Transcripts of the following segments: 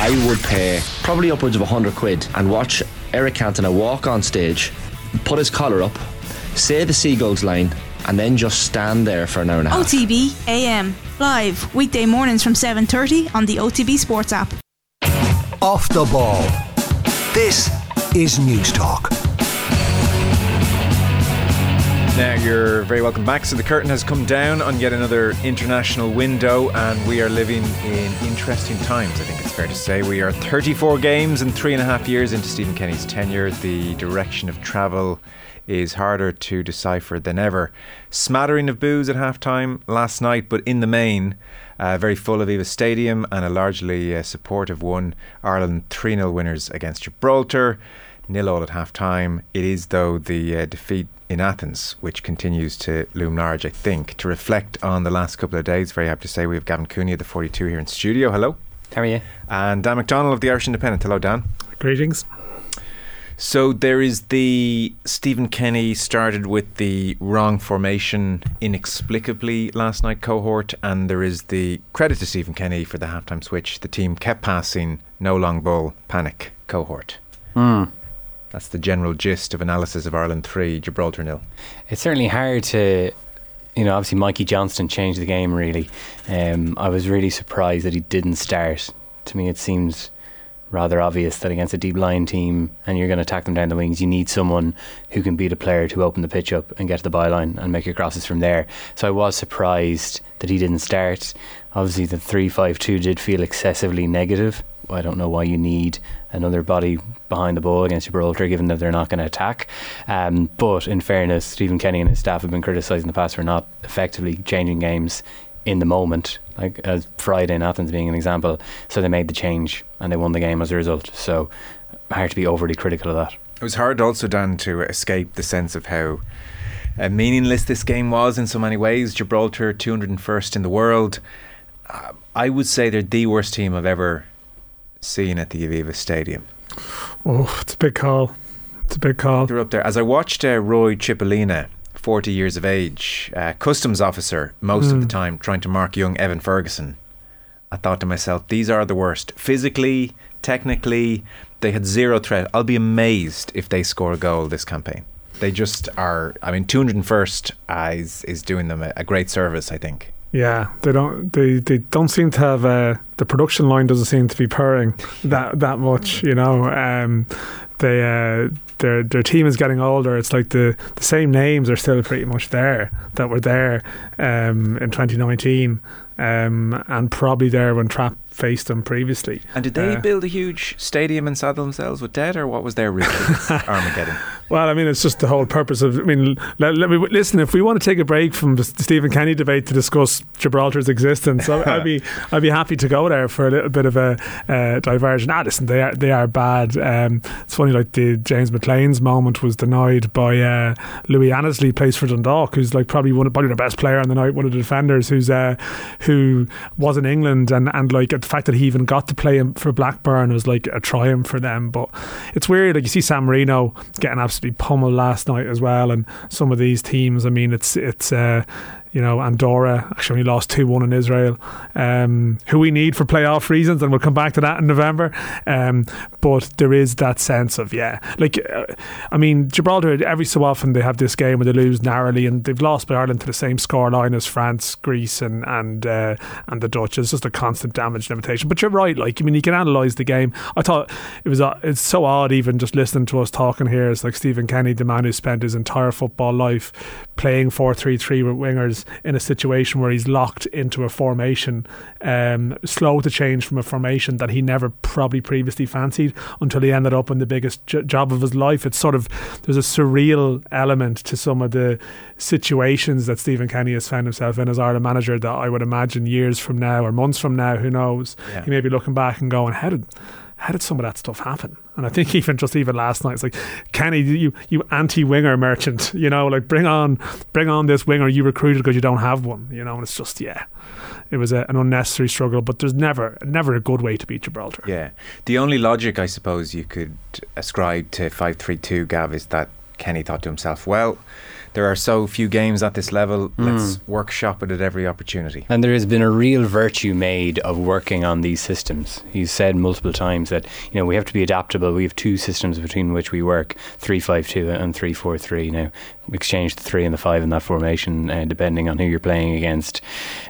I would pay probably upwards of 100 quid and watch Eric Cantona walk on stage, put his collar up, say the Seagulls line, and then just stand there for an hour and a half. OTB AM live weekday mornings from 7:30 on the OTB Sports app. Off the ball. This is News Talk. Now you're very welcome back. So the curtain has come down on yet another international window, and we are living in interesting times. I think it's fair to say we are 34 games and three and a half years into Stephen Kenny's tenure. The direction of travel is harder to decipher than ever. Smattering of boos at halftime last night, but in the main, uh, very full Aviva Stadium and a largely uh, supportive one. Ireland 3 0 winners against Gibraltar. Nil all at half time. It is, though, the uh, defeat in Athens, which continues to loom large, I think. To reflect on the last couple of days, very happy to say we have Gavin Cooney of the 42 here in studio. Hello. How are you? And Dan McDonnell of the Irish Independent. Hello, Dan. Greetings. So there is the Stephen Kenny started with the wrong formation inexplicably last night cohort, and there is the credit to Stephen Kenny for the halftime switch. The team kept passing, no long ball, panic cohort. Mm. That's the general gist of analysis of Ireland 3, Gibraltar nil. It's certainly hard to, you know, obviously Mikey Johnston changed the game really. Um, I was really surprised that he didn't start. To me, it seems rather obvious that against a deep line team and you're going to attack them down the wings, you need someone who can beat a player to open the pitch up and get to the byline and make your crosses from there. So I was surprised that he didn't start. Obviously, the 3 5 2 did feel excessively negative. I don't know why you need another body behind the ball against Gibraltar, given that they're not going to attack. Um, but in fairness, Stephen Kenny and his staff have been criticised in the past for not effectively changing games in the moment, like as Friday in Athens being an example. So they made the change and they won the game as a result. So hard to be overly critical of that. It was hard also, Dan, to escape the sense of how uh, meaningless this game was in so many ways. Gibraltar, 201st in the world. Uh, I would say they're the worst team I've ever seen at the Aviva Stadium. Oh, it's a big call. It's a big call. You're up there. As I watched uh, Roy Chipolina, 40 years of age, uh, customs officer most mm. of the time, trying to mark young Evan Ferguson, I thought to myself, these are the worst. Physically, technically, they had zero threat. I'll be amazed if they score a goal this campaign. They just are. I mean, 201st uh, is, is doing them a, a great service, I think. Yeah, they don't. They, they don't seem to have. Uh, the production line doesn't seem to be purring that that much. You know, um, they uh, their their team is getting older. It's like the the same names are still pretty much there that were there um, in 2019, um, and probably there when Trap faced them previously. And did they uh, build a huge stadium and saddle themselves with debt, or what was their route Armageddon? Well, I mean, it's just the whole purpose of. I mean, let, let, me listen. If we want to take a break from the Stephen Kenny debate to discuss Gibraltar's existence, I'd be I'd be happy to go there for a little bit of a uh, diversion. Ah, listen, they are they are bad. Um, it's funny, like the James McClean's moment was denied by uh, Louie Annesley, plays for Dundalk, who's like probably one of probably the best player on the night, one of the defenders, who's uh, who was in England, and and like the fact that he even got to play for Blackburn was like a triumph for them. But it's weird, like you see San Marino getting absolutely absolutely pummeled last night as well. And some of these teams, I mean, it's it's uh, you know, Andorra actually only lost 2 1 in Israel, um, who we need for playoff reasons, and we'll come back to that in November. Um, but there is that sense of, yeah, like, uh, I mean, Gibraltar, every so often they have this game where they lose narrowly, and they've lost by Ireland to the same score line as France, Greece, and and uh, and the Dutch. It's just a constant damage limitation. But you're right, like, I mean, you can analyse the game. I thought it was, uh, it's so odd, even just listening to us talking here. It's like Stephen Kenny, the man who spent his entire football life playing 4 3 3 with wingers in a situation where he's locked into a formation, um, slow to change from a formation that he never probably previously fancied until he ended up in the biggest j- job of his life. It's sort of there's a surreal element to some of the situations that Stephen Kenny has found himself in as Ireland manager that I would imagine years from now or months from now, who knows, yeah. he may be looking back and going, how did how did some of that stuff happen? And I think even just even last night, it's like Kenny, you you anti winger merchant, you know, like bring on bring on this winger you recruited because you don't have one, you know. And it's just yeah, it was a, an unnecessary struggle. But there's never never a good way to beat Gibraltar. Yeah, the only logic I suppose you could ascribe to five three two Gav is that Kenny thought to himself, well, there are so few games at this level. Hmm. Let's workshop it at every opportunity. And there has been a real virtue made of working on these systems. He's said multiple times that you know we have to be adaptable. We have two systems between which we work: three five two and three four three. Now exchange the three and the five in that formation, uh, depending on who you're playing against.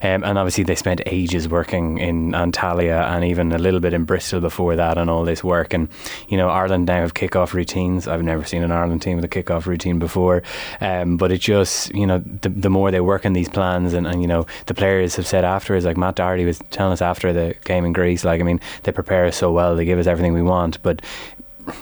Um, and obviously, they spent ages working in Antalya and even a little bit in Bristol before that, on all this work. And you know, Ireland now have kick-off routines. I've never seen an Ireland team with a kick-off routine before. Um, but it just, you know, the, the more they work in these plans, and, and you know, the players have said afterwards, like Matt Doherty was telling us after the game in Greece, like I mean, they prepare us so well, they give us everything we want, but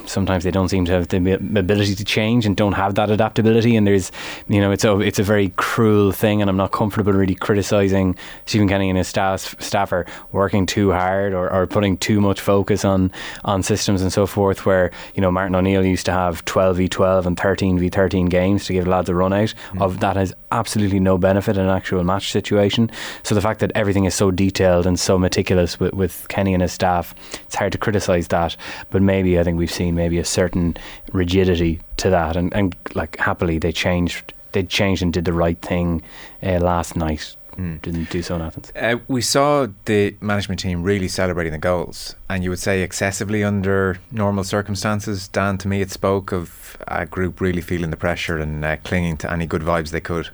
sometimes they don't seem to have the ability to change and don't have that adaptability. And there's, you know, it's a it's a very cruel thing, and I'm not comfortable really criticizing Stephen Kenny and his staff staffer working too hard or, or putting too much focus on on systems and so forth. Where you know Martin O'Neill used to have 12 v 12 and 13 v 13 games to give lads a run out. Mm. Of that has absolutely no benefit in an actual match situation. So the fact that everything is so detailed and so meticulous with, with Kenny and his staff, it's hard to criticise that. But maybe I think we've seen maybe a certain rigidity to that, and, and like happily they changed, they changed and did the right thing uh, last night. Mm. Didn't do so in Athens. Uh, we saw the management team really celebrating the goals, and you would say excessively under normal circumstances. Dan, to me, it spoke of a group really feeling the pressure and uh, clinging to any good vibes they could.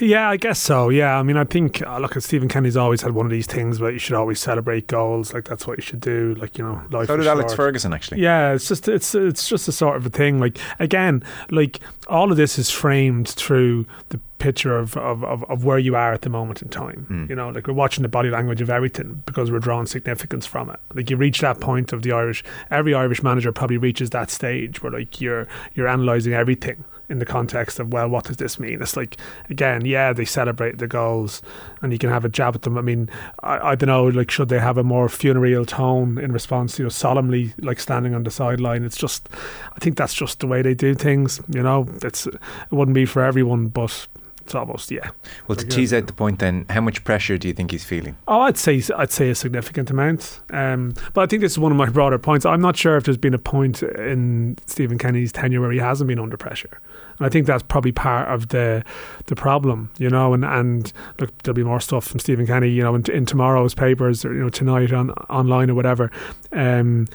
Yeah, I guess so. Yeah, I mean, I think uh, look, Stephen Kenny's always had one of these things where you should always celebrate goals. Like that's what you should do. Like you know, life. So did Alex short. Ferguson actually. Yeah, it's just it's it's just a sort of a thing. Like again, like all of this is framed through the picture of, of, of, of where you are at the moment in time. Mm. You know, like we're watching the body language of everything because we're drawing significance from it. Like you reach that point of the Irish every Irish manager probably reaches that stage where like you're you're analysing everything in the context of well what does this mean? It's like again yeah they celebrate the goals and you can have a jab at them. I mean i, I don't know like should they have a more funereal tone in response you know solemnly like standing on the sideline? It's just i think that's just the way they do things you know? It's it wouldn't be for everyone but it's almost yeah. Well, to tease out the point, then, how much pressure do you think he's feeling? Oh, I'd say I'd say a significant amount. Um, but I think this is one of my broader points. I'm not sure if there's been a point in Stephen Kenny's tenure where he hasn't been under pressure. And I think that's probably part of the the problem, you know. And, and look, there'll be more stuff from Stephen Kenny, you know, in, in tomorrow's papers or you know tonight on online or whatever. Um,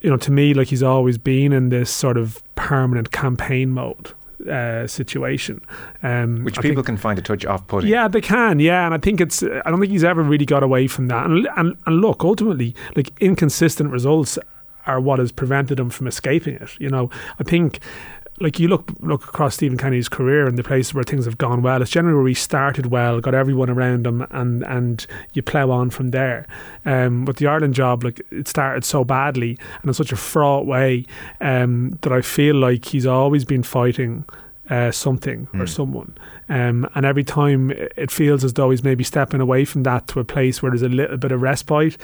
you know, to me, like he's always been in this sort of permanent campaign mode. Uh, situation, um, which people think, can find a touch off-putting. Yeah, they can. Yeah, and I think it's. I don't think he's ever really got away from that. And and, and look, ultimately, like inconsistent results are what has prevented him from escaping it. You know, I think like you look look across Stephen Kenny's career and the places where things have gone well, it's generally where he started well, got everyone around him, and and you plough on from there. Um, but the Ireland job, like it started so badly and in such a fraught way um, that I feel like he's always been fighting. Uh, something mm. or hmm. someone, um, and every time it feels as though he's maybe stepping away from that to a place where there's a little bit of respite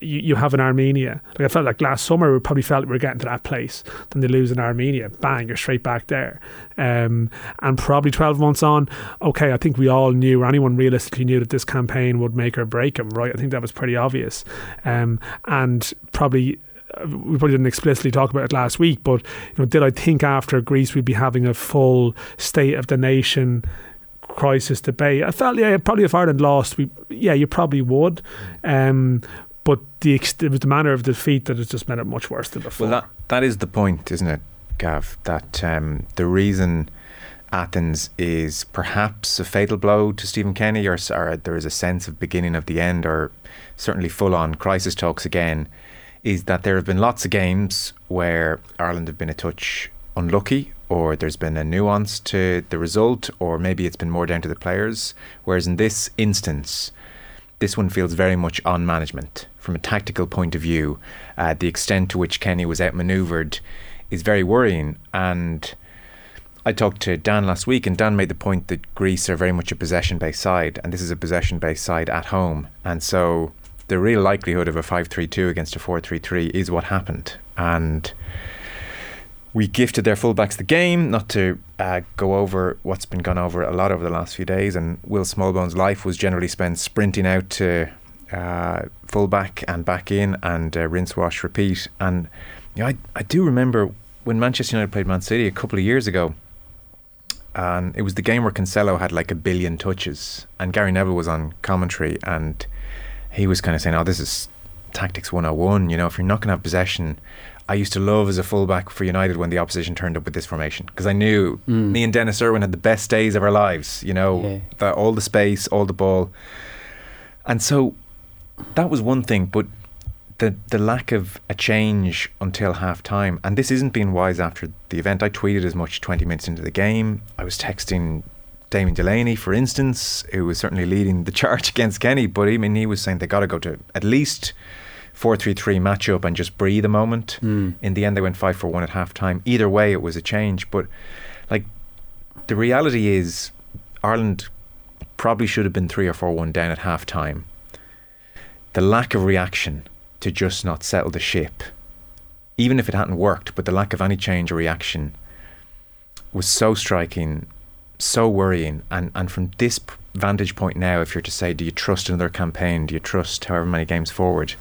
you, you have in Armenia. Like I felt like last summer we probably felt we were getting to that place. Then they lose in Armenia, bang, you're straight back there. Um, and probably 12 months on, okay, I think we all knew, or anyone realistically knew that this campaign would make or break him, right? I think that was pretty obvious. Um, and probably we probably didn't explicitly talk about it last week, but you know, did I think after Greece we'd be having a full state of the nation crisis debate? I felt, yeah, probably if Ireland lost, we, yeah, you probably would. Um, but the it was the manner of defeat that has just made it much worse than before. Well, that that is the point, isn't it, Gav? That um, the reason Athens is perhaps a fatal blow to Stephen Kenny, or, or there is a sense of beginning of the end, or certainly full on crisis talks again, is that there have been lots of games where Ireland have been a touch unlucky, or there's been a nuance to the result, or maybe it's been more down to the players. Whereas in this instance, this one feels very much on management. From a tactical point of view, uh, the extent to which Kenny was outmaneuvered is very worrying. And I talked to Dan last week, and Dan made the point that Greece are very much a possession based side, and this is a possession based side at home. And so the real likelihood of a 5 3 2 against a 4 3 3 is what happened. And we gifted their fullbacks the game, not to uh, go over what's been gone over a lot over the last few days. And Will Smallbone's life was generally spent sprinting out to uh, fullback and back in and uh, rinse, wash, repeat. And you know, I, I do remember when Manchester United played Man City a couple of years ago, and it was the game where Cancelo had like a billion touches, and Gary Neville was on commentary, and he was kind of saying, "Oh, this is tactics 101. You know, if you're not going to have possession." I used to love as a fullback for United when the opposition turned up with this formation because I knew Mm. me and Denis Irwin had the best days of our lives. You know, Yeah. the, all the space, all the ball, and so that was one thing. But the the lack of a change until half time, and this isn't being wise after the event. I tweeted as much 20 minutes into the game. I was texting Damien Delaney, for instance, who was certainly leading the charge against Kenny, but I mean, he was saying they got to go to at least 4 3 3 matchup and just breathe a moment. Mm. In the end, they went 5 for 1 at half time. Either way, it was a change, but like the reality is, Ireland probably should have been 3 or 4 1 down at half time. The lack of reaction to just not settle the ship, even if it hadn't worked, but the lack of any change or reaction was so striking, so worrying. And, and from this vantage point now, if you're to say, do you trust another campaign? Do you trust however many games forward?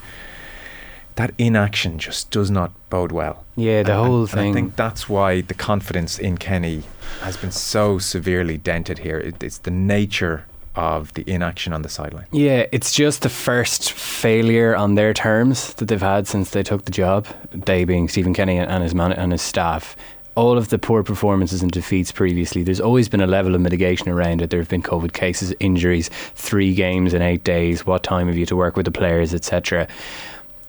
That inaction just does not bode well. Yeah, the And- whole and thing. I think that's why the confidence in Kenny has been so severely dented here. It, it's the nature of the inaction on the sideline. Yeah, it's just the first failure on their terms that they've had since they took the job. They being Stephen Kenny and his man and his staff. All of the poor performances and defeats previously, there's always been a level of mitigation around it. There have been COVID cases, injuries, three games in eight days. What time have you to work with the players, etc.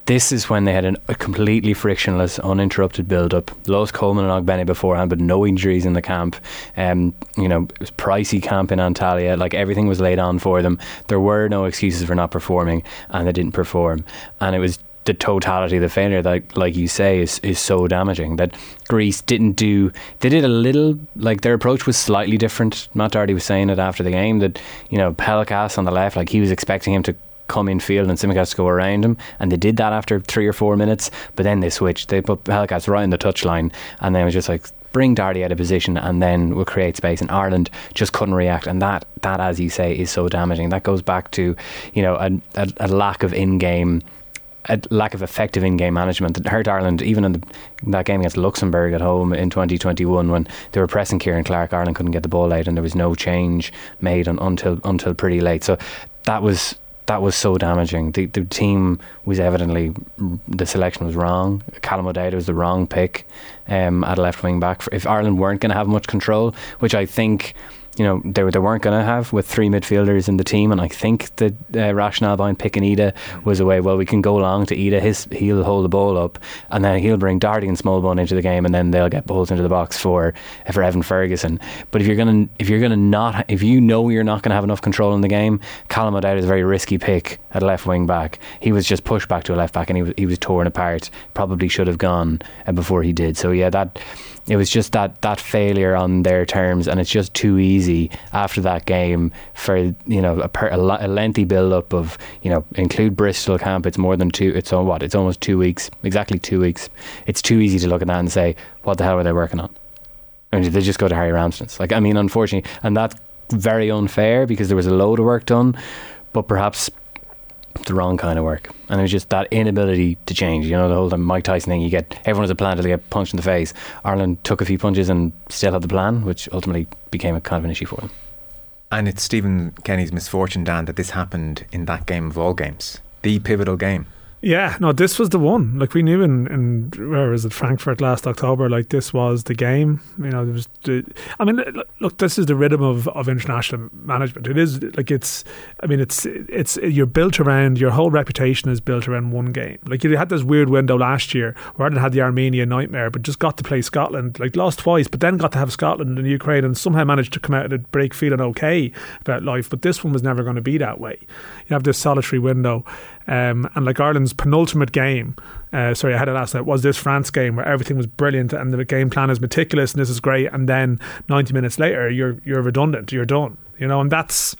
This is when they had an, a completely frictionless, uninterrupted build-up. Lost Coleman and Ogbene beforehand, but no injuries in the camp. Um, you know, it was pricey camp in Antalya. Like everything was laid on for them. There were no excuses for not performing, and they didn't perform. And it was the totality of the failure that, like you say, is is so damaging. That Greece didn't do. They did a little. Like their approach was slightly different. Matt Doherty was saying it after the game that you know Pelkas on the left, like he was expecting him to come in field and Tsimikas to go around him, and they did that after three or four minutes. But then they switched. They put Pelkas right in the touchline, and then it was just like bring Doherty out of position, and then we'll create space. And Ireland just couldn't react, and that that, as you say, is so damaging. That goes back to you know a, a, a lack of in-game. A lack of effective in-game management that hurt Ireland, even in, the, in that game against Luxembourg at home in 2021, when they were pressing Ciaran Clark, Ireland couldn't get the ball out, and there was no change made on, until until pretty late. So that was that was so damaging. The the team was evidently the selection was wrong. Callum O'Dowda was the wrong pick um, at left wing back. If Ireland weren't going to have much control, which I think you know they, they weren't going to have with three midfielders in the team, and I think the uh, rationale behind picking Idah was a way. Well, we can go along to Idah. His he'll hold the ball up, and then he'll bring Doherty and Smallbone into the game, and then they'll get balls into the box for for Evan Ferguson. But if you're gonna if you're gonna not if you know you're not to have enough control in the game, Callum O'Dowda is a very risky pick at left wing back. He was just pushed back to a left back, and he was he was torn apart. Probably should have gone uh, before he did. So yeah, that it was just that that failure on their terms, and it's just too easy after that game for you know a, per, a, a lengthy build up of you know include Bristol camp. It's more than two. It's on what? It's almost two weeks. Exactly two weeks. It's too easy to look at that and say, what the hell are they working on? I mean, they just go to Harry Ramsden's. Like, I mean, unfortunately, and that's very unfair because there was a load of work done, but perhaps the wrong kind of work. And it was just that inability to change. You know, the whole Mike Tyson thing, you get everyone has a plan they get punched in the face. Ireland took a few punches and still had the plan, which ultimately became a kind of an issue for them. And it's Stephen Kenny's misfortune, Dan, that this happened in that game of all games, the pivotal game. Yeah, no, this was the one. Like we knew in, in where was it Frankfurt last October. Like this was the game. You know, there was. The, I mean, look, look, this is the rhythm of, of international management. It is like it's. I mean, it's it's you're built around your whole reputation is built around one game. Like you had this weird window last year where Ireland had the Armenia nightmare, but just got to play Scotland. Like lost twice, but then got to have Scotland and Ukraine, and somehow managed to come out and break feeling okay about life. But this one was never going to be that way. You have this solitary window. Um, and like Ireland's penultimate game, uh, sorry, I had it last night, was this France game where everything was brilliant and the game plan is meticulous and this is great. And then 90 minutes later, you're you're redundant, you're done. You know, and that's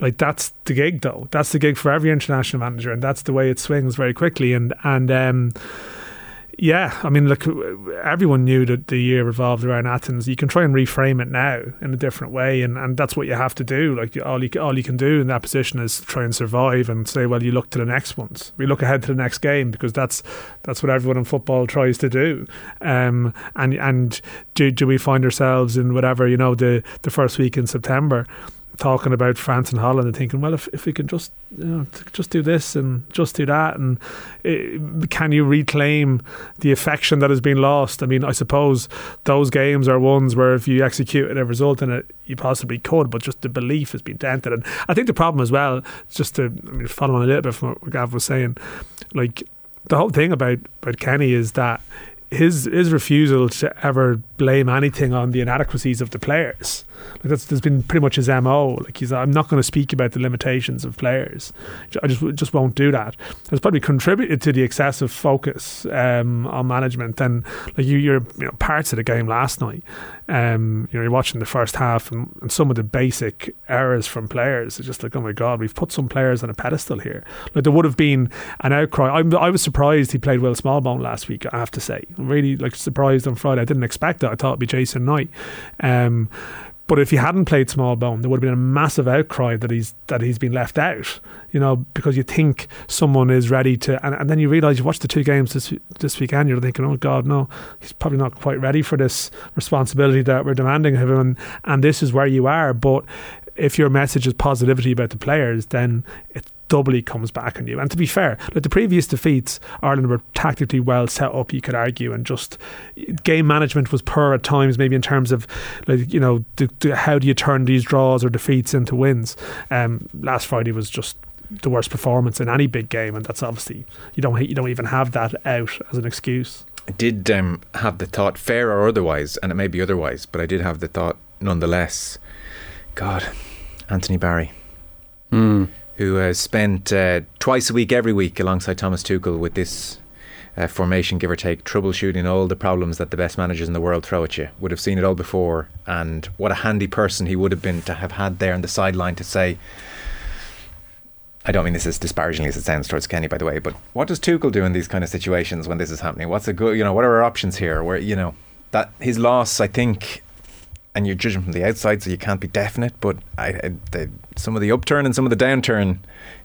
like that's the gig though. That's the gig for every international manager, and that's the way it swings very quickly. And and um, Yeah, I mean, look, everyone knew that the year revolved around Athens. You can try and reframe it now in a different way, and, and that's what you have to do. Like all you all you can do in that position is try and survive and say, well, you look to the next ones. We look ahead to the next game because that's that's what everyone in football tries to do. Um, and and do do we find ourselves in whatever you know the the first week in September? Talking about France and Holland and thinking, well, if, if we can just you know just do this and just do that, and it, eh, can you reclaim the affection that has been lost? I mean, I suppose those games are ones where if you execute a result in it, you possibly could, but just the belief has been dented. And I think the problem as well, just to I mean, follow on a little bit from what Gav was saying, like the whole thing about about Kenny is that his his refusal to ever blame anything on the inadequacies of the players like that's that's been pretty much his mo. Like he's, I'm not going to speak about the limitations of players. I just just won't do that. It's probably contributed to the excessive focus um, on management. And like you, you're you know parts of the game last night. Um, you know, you're watching the first half and, and some of the basic errors from players. It's just like, oh my god, we've put some players on a pedestal here. Like there would have been an outcry. I'm, I was surprised he played Will Smallbone last week. I have to say, I'm really like surprised on Friday. I didn't expect that. I thought it'd be Jason Knight. Um, but if he hadn't played Smallbone, there would have been a massive outcry that he's that he's been left out. You know, because you think someone is ready to, and, and then you realise you watch the two games this this weekend. You're thinking, oh God, no, he's probably not quite ready for this responsibility that we're demanding of him, and, and this is where you are. But if your message is positivity about the players, then it doubly comes back on you. And to be fair, like the previous defeats, Ireland were tactically well set up, you could argue, and just game management was poor at times, maybe in terms of like you know the, the, how do you turn these draws or defeats into wins. Um, last Friday was just the worst performance in any big game, and that's obviously you don't you don't even have that out as an excuse. I did um, have the thought, fair or otherwise, and it may be otherwise, but I did have the thought nonetheless. God, Anthony Barry. Mm who has spent uh, twice a week, every week, alongside Thomas Tuchel with this uh, formation, give or take, troubleshooting all the problems that the best managers in the world throw at you. Would have seen it all before, and what a handy person he would have been to have had there on the sideline to say. I don't mean this as disparagingly as it sounds towards Kenny, by the way, but what does Tuchel do in these kind of situations when this is happening? What's a good, you know, what are our options here? Where you know that his loss, I think, and you're judging from the outside, so you can't be definite. But I, I, the, some of the upturn and some of the downturn,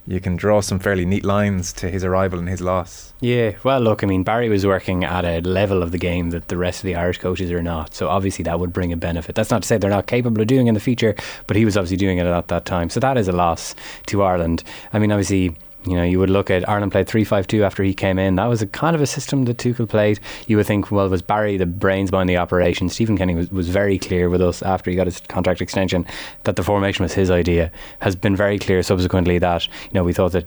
you can draw some fairly neat lines to his arrival and his loss. Yeah, well, look, I mean, Barry was working at a level of the game that the rest of the Irish coaches are not. So obviously that would bring a benefit. That's not to say they're not capable of doing in the future, but he was obviously doing it at that time. So that is a loss to Ireland. I mean, obviously you know, you would look at Ireland played three five two after he came in. That was a kind of a system that Tuchel played. You would think, well, was Barry the brains behind the operation? Stephen Kenny was, was very clear with us after he got his contract extension that the formation was his idea. Has been very clear subsequently that you know we thought that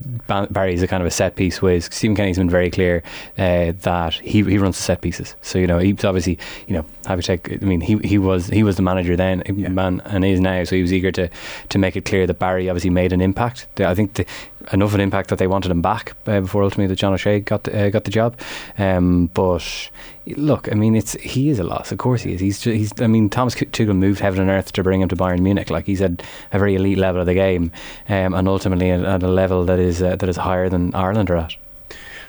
Barry is a kind of a set piece whiz. Stephen Kenny's been very clear uh, that he he runs the set pieces. So you know he's obviously you know happy to take. I mean he he was he was the manager then, yeah. man, and is now. So he was eager to to make it clear that Barry obviously made an impact. I think the, enough of an impact that they wanted him back uh, before ultimately that John O'Shea got uh, got the job. Um, but look, I mean, it's he is a loss. Of course, he is. He's he's. I mean, Thomas Tuchel moved heaven and earth to bring him to Bayern Munich. Like he's at a very elite level of the game, um, and ultimately at, at, a level that is uh, that is higher than Ireland are at.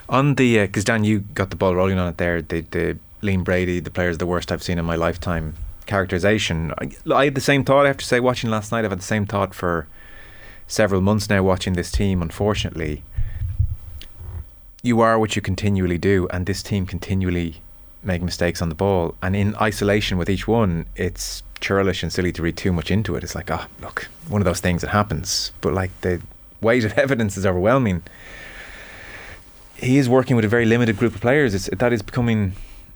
On the because uh, Dan, you got the ball rolling on it there. The the Liam Brady, the player is the worst I've seen in my lifetime. Characterization. I, I had the same thought. I have to say, watching last night, I've had the same thought for several months now watching this team, unfortunately, you are what you continually do, and this team continually make mistakes on the ball. And in isolation with each one, it's churlish and silly to read too much into it. It's like, oh, look, one of those things that happens. But like the weight of evidence is overwhelming. He is working with a very limited group of players. It's, that is becoming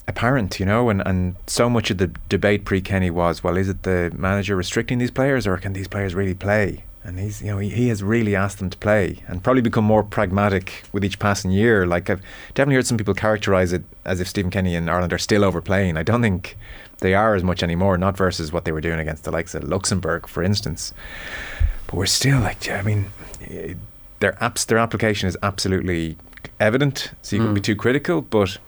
apparent, you know, and, and so much of the debate pre Kenny was, well, is it the manager restricting these players or can these players really play? And he's you know he, he has really asked them to play and probably become more pragmatic with each passing year. Like I've definitely heard some people characterise it as if Stephen Kenny and Ireland are still overplaying. I don't think they are as much anymore, not versus what they were doing against the likes of Luxembourg, for instance. But we're still like I mean, their apps their application is absolutely evident, so you mm. couldn't be too critical, but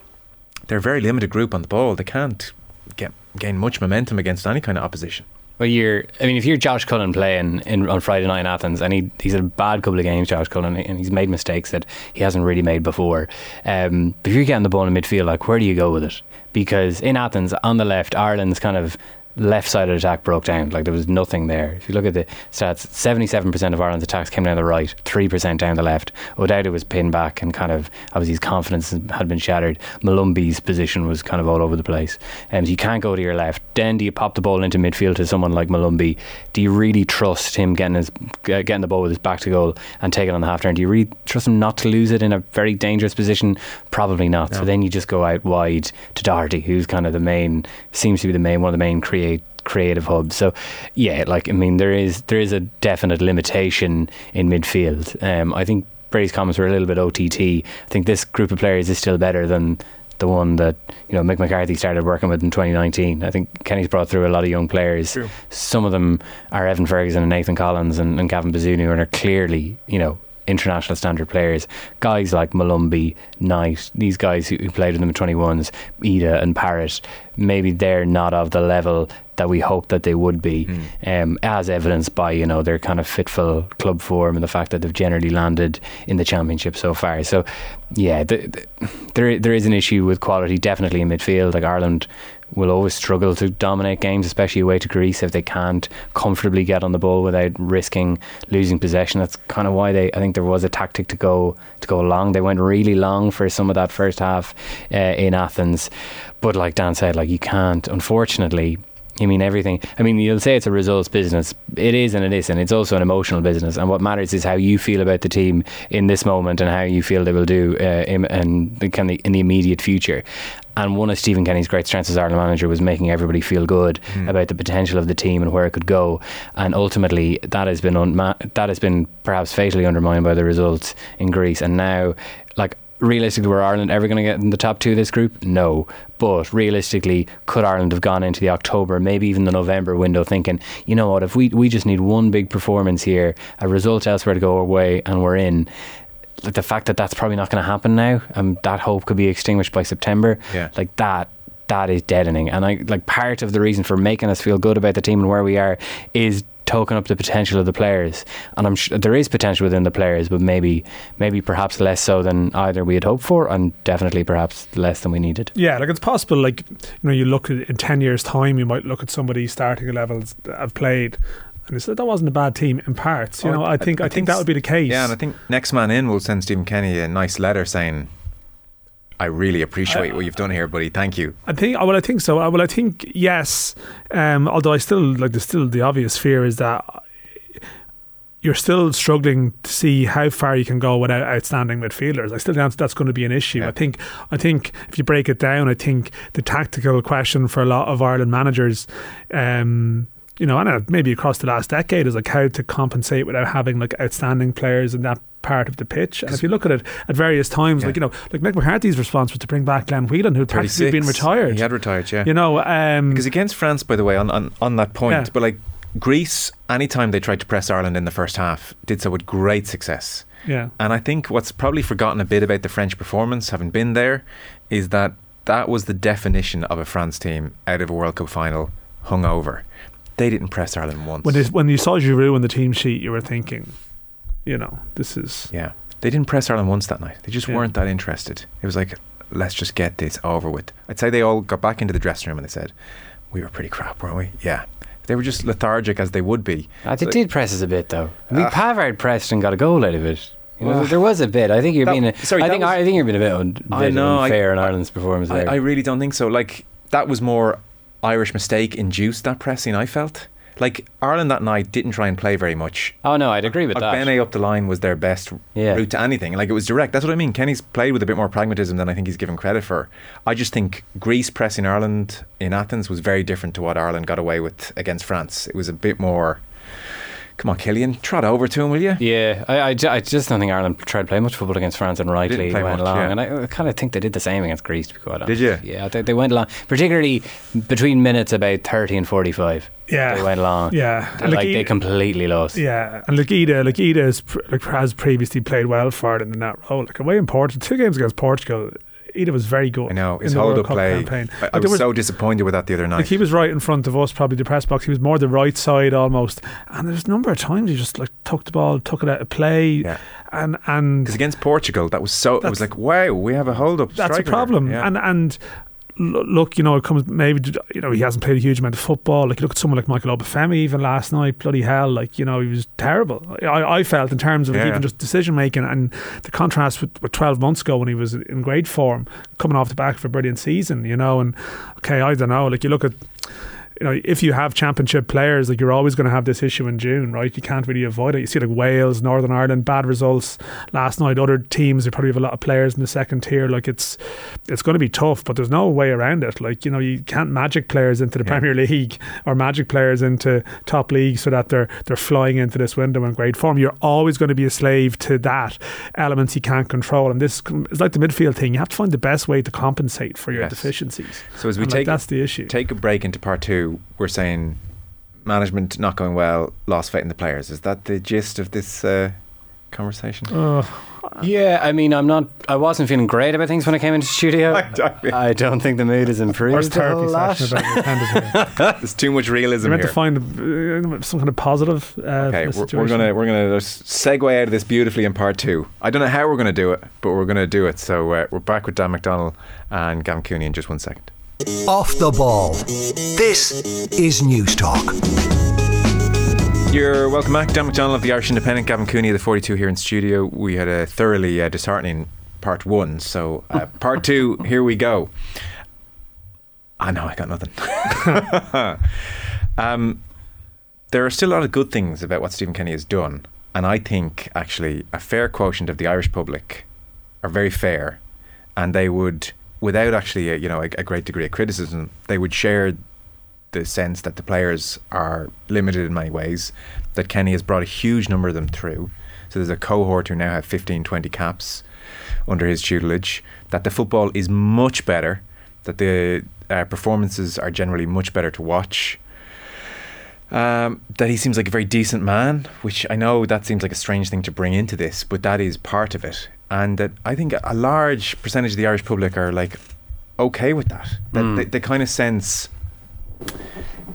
they're a very limited group on the ball. They can't get gain much momentum against any kind of opposition. Well, you're. I mean, if you're Josh Cullen playing in, on Friday night in Athens, and he, he's had a bad couple of games, Josh Cullen, and he's made mistakes that he hasn't really made before. Um, if you're getting the ball in midfield, like where do you go with it? Because in Athens, on the left, Ireland's kind of left side of the attack broke down. Like there was nothing there. If you look at the stats, 77% of Ireland's attacks came down the right, 3% down the left. O'Dowda was pinned back and kind of, obviously his confidence had been shattered. Molumby's position was kind of all over the place. And um, so you can't go to your left. Then do you pop the ball into midfield to someone like Molumby? Do you really trust him getting his uh, getting the ball with his back to goal and taking on the half turn? Do you really trust him not to lose it in a very dangerous position? Probably not. No. So then you just go out wide to Doherty, who's kind of the main, seems to be the main, one of the main creators create creative hub. So yeah, like I mean, there is there is a definite limitation in midfield. Um, I think Brady's comments were a little bit OTT. I think this group of players is still better than the one that you know Mick McCarthy started working with in 2019. I think Kenny's brought through a lot of young players. True. Some of them are Evan Ferguson and Nathan Collins and, and Gavin Bazunu, and are clearly you know international standard players. Guys like Molumby, Knight, these guys who, who played with them in 21s, Idah and Parrott, maybe they're not of the level that we hope that they would be, mm. um, as evidenced by you know their kind of fitful club form and the fact that they've generally landed in the championship so far. So, yeah, the, the, there there is an issue with quality definitely in midfield. Like Ireland will always struggle to dominate games, especially away to Greece if they can't comfortably get on the ball without risking losing possession. That's kind of why they. I think there was a tactic to go to go long. They went really long for some of that first half uh, in Athens, but like Dan said, like you can't. Unfortunately, I mean everything. I mean, you'll say it's a results business. It is and it isn't. It's also an emotional business. And what matters is how you feel about the team in this moment and how you feel they will do uh, in, in, in the immediate future. And one of Stephen Kenny's great strengths as Ireland manager was making everybody feel good mm. about the potential of the team and where it could go. And ultimately, that has been unma- that has been perhaps fatally undermined by the results in Greece. And now, like realistically, were Ireland ever going to get in the top two of this group? No. But realistically, could Ireland have gone into the October, maybe even the November window, thinking, you know what, if we, we just need one big performance here, a result elsewhere to go away, and we're in, like the fact that that's probably not going to happen now, and um, that hope could be extinguished by September, yeah. like that that is deadening. And I like part of the reason for making us feel good about the team and where we are is token up the potential of the players. And I'm sure there is potential within the players, but maybe maybe perhaps less so than either we had hoped for, and definitely perhaps less than we needed. Yeah, like it's possible. Like you know, you look at in ten years' time, you might look at somebody starting levels that have played and that wasn't a bad team in parts. You oh, know, I think I, I, I think, think that would be the case. Yeah, and I think next man in will send Stephen Kenny a nice letter saying I really appreciate what you've done here, buddy. Thank you. I think. Well, I think so. Well, I think yes. Um, although I still like, there's still the obvious fear is that you're still struggling to see how far you can go without outstanding midfielders. I still think that's going to be an issue. Yeah. I think. I think if you break it down, I think the tactical question for a lot of Ireland managers. Um, you know, and maybe across the last decade is like how to compensate without having like outstanding players in that part of the pitch. And if you look at it at various times, yeah. like you know, like Mick McCarthy's response was to bring back Glenn Whelan, who had practically been retired. He had retired, yeah. You know, um, because against France, by the way, on on, on that point, yeah. but like Greece, anytime they tried to press Ireland in the first half, did so with great success. Yeah. And I think what's probably forgotten a bit about the French performance, having been there, is that that was the definition of a France team out of a World Cup final hungover. They didn't press Ireland once. When, when you saw Giroud on the team sheet, you were thinking, you know, this is. Yeah. They didn't press Ireland once that night. They just yeah. weren't that interested. It was like, let's just get this over with. I'd say they all got back into the dressing room and they said, we were pretty crap, weren't we? Yeah. They were just lethargic as they would be. Uh, they so, did press us a bit, though. I mean, uh, Pavard pressed and got a goal out of it. You know, there was a bit. I think you're that, being. A, sorry, I really don't think was, I think you're being a bit, un, bit I know, unfair I, in Ireland's performance I, there. I really don't think so. Like that was more Irish mistake induced that pressing. I felt like Ireland that night didn't try and play very much. Oh no, I'd agree with that. But Bene up the line was their best yeah. route to anything. Like it was direct. That's what I mean. Kenny's played with a bit more pragmatism than I think he's given credit for. I just think Greece pressing Ireland in Athens was very different to what Ireland got away with against France. It was a bit more Come on, Killian, trot over to him, will you? Yeah, I, I, I just don't think Ireland tried to play much football against France and rightly went much, along. Yeah. And I, I kind of think they did the same against Greece, to be quite honest. Did you? Yeah, they, they went along, particularly between minutes about 30 and 45. Yeah, they went along. Yeah, like, like they completely lost. Yeah, and like Idah, like Idah has, like, has previously played well for it in that role. Like away in Portugal, two games against Portugal Idah was very good. I know his hold up play. campaign. I, I was was- so disappointed with that the other night. like he was right in front of us, probably the press box. He was more the right side almost, and there's a number of times he just like took the ball, took it out of play, Yeah. and and Because against Portugal, that was so. It was like, wow, we have a hold up. that's a problem. Yeah. And and look, you know, it comes maybe you know he hasn't played a huge amount of football. Like you look at someone like Michael Obafemi even last night. Bloody hell! Like you know he was terrible. I, I felt in terms of Yeah. even just decision making and the contrast with, with 12 months ago when he was in great form, coming off the back of a brilliant season. You know, and okay, I don't know. Like you look at you know, if you have championship players, like you're always going to have this issue in June, right? You can't really avoid it. You see, like Wales, Northern Ireland, bad results last night. Other teams, they probably have a lot of players in the second tier. Like it's, it's going to be tough, but there's no way around it. Like you know, you can't magic players into the Yeah. Premier League or magic players into top leagues so that they're they're flying into this window in great form. You're always going to be a slave to that elements you can't control, and this is like the midfield thing. You have to find the best way to compensate for your Yes. deficiencies. so as we And, like, take that's the issue. take a break into part two, we're saying management not going well, lost faith in the players. Is that the gist of this uh, conversation? Ugh. Yeah, I mean, I'm not. I wasn't feeling great about things when I came into the studio. I don't- I don't think the mood has improved. Where's a therapy whole lot. session about your tendon here? There's too much realism You're meant here. to find uh, some kind of positive. Uh, Okay, we're, we're gonna we're gonna segue out of this beautifully in part two. I don't know how we're gonna do it, but we're gonna do it. So uh, we're back with Dan McDonnell and Gavin Cooney in just one second. Off the ball. This is News Talk. You're welcome back, Dan McDonnell of the Irish Independent, Gavin Cooney of the 42 here in studio. We had a thoroughly uh, disheartening part one, so uh, part two, here we go. I know I got nothing. um, there are still a lot of good things about what Stephen Kenny has done, and I think actually a fair quotient of the Irish public are very fair, and they would, without actually a, you know a, a great degree of criticism, they would share the sense that the players are limited in many ways, that Kenny has brought a huge number of them through. So there's a cohort who now have 15, 20 caps under his tutelage, that the football is much better, that the uh, performances are generally much better to watch. Um, that he seems like a very decent man, which I know that seems like a strange thing to bring into this, but that is part of it. And that I think a large percentage of the Irish public are like okay with that. That Mm. they, they kind of sense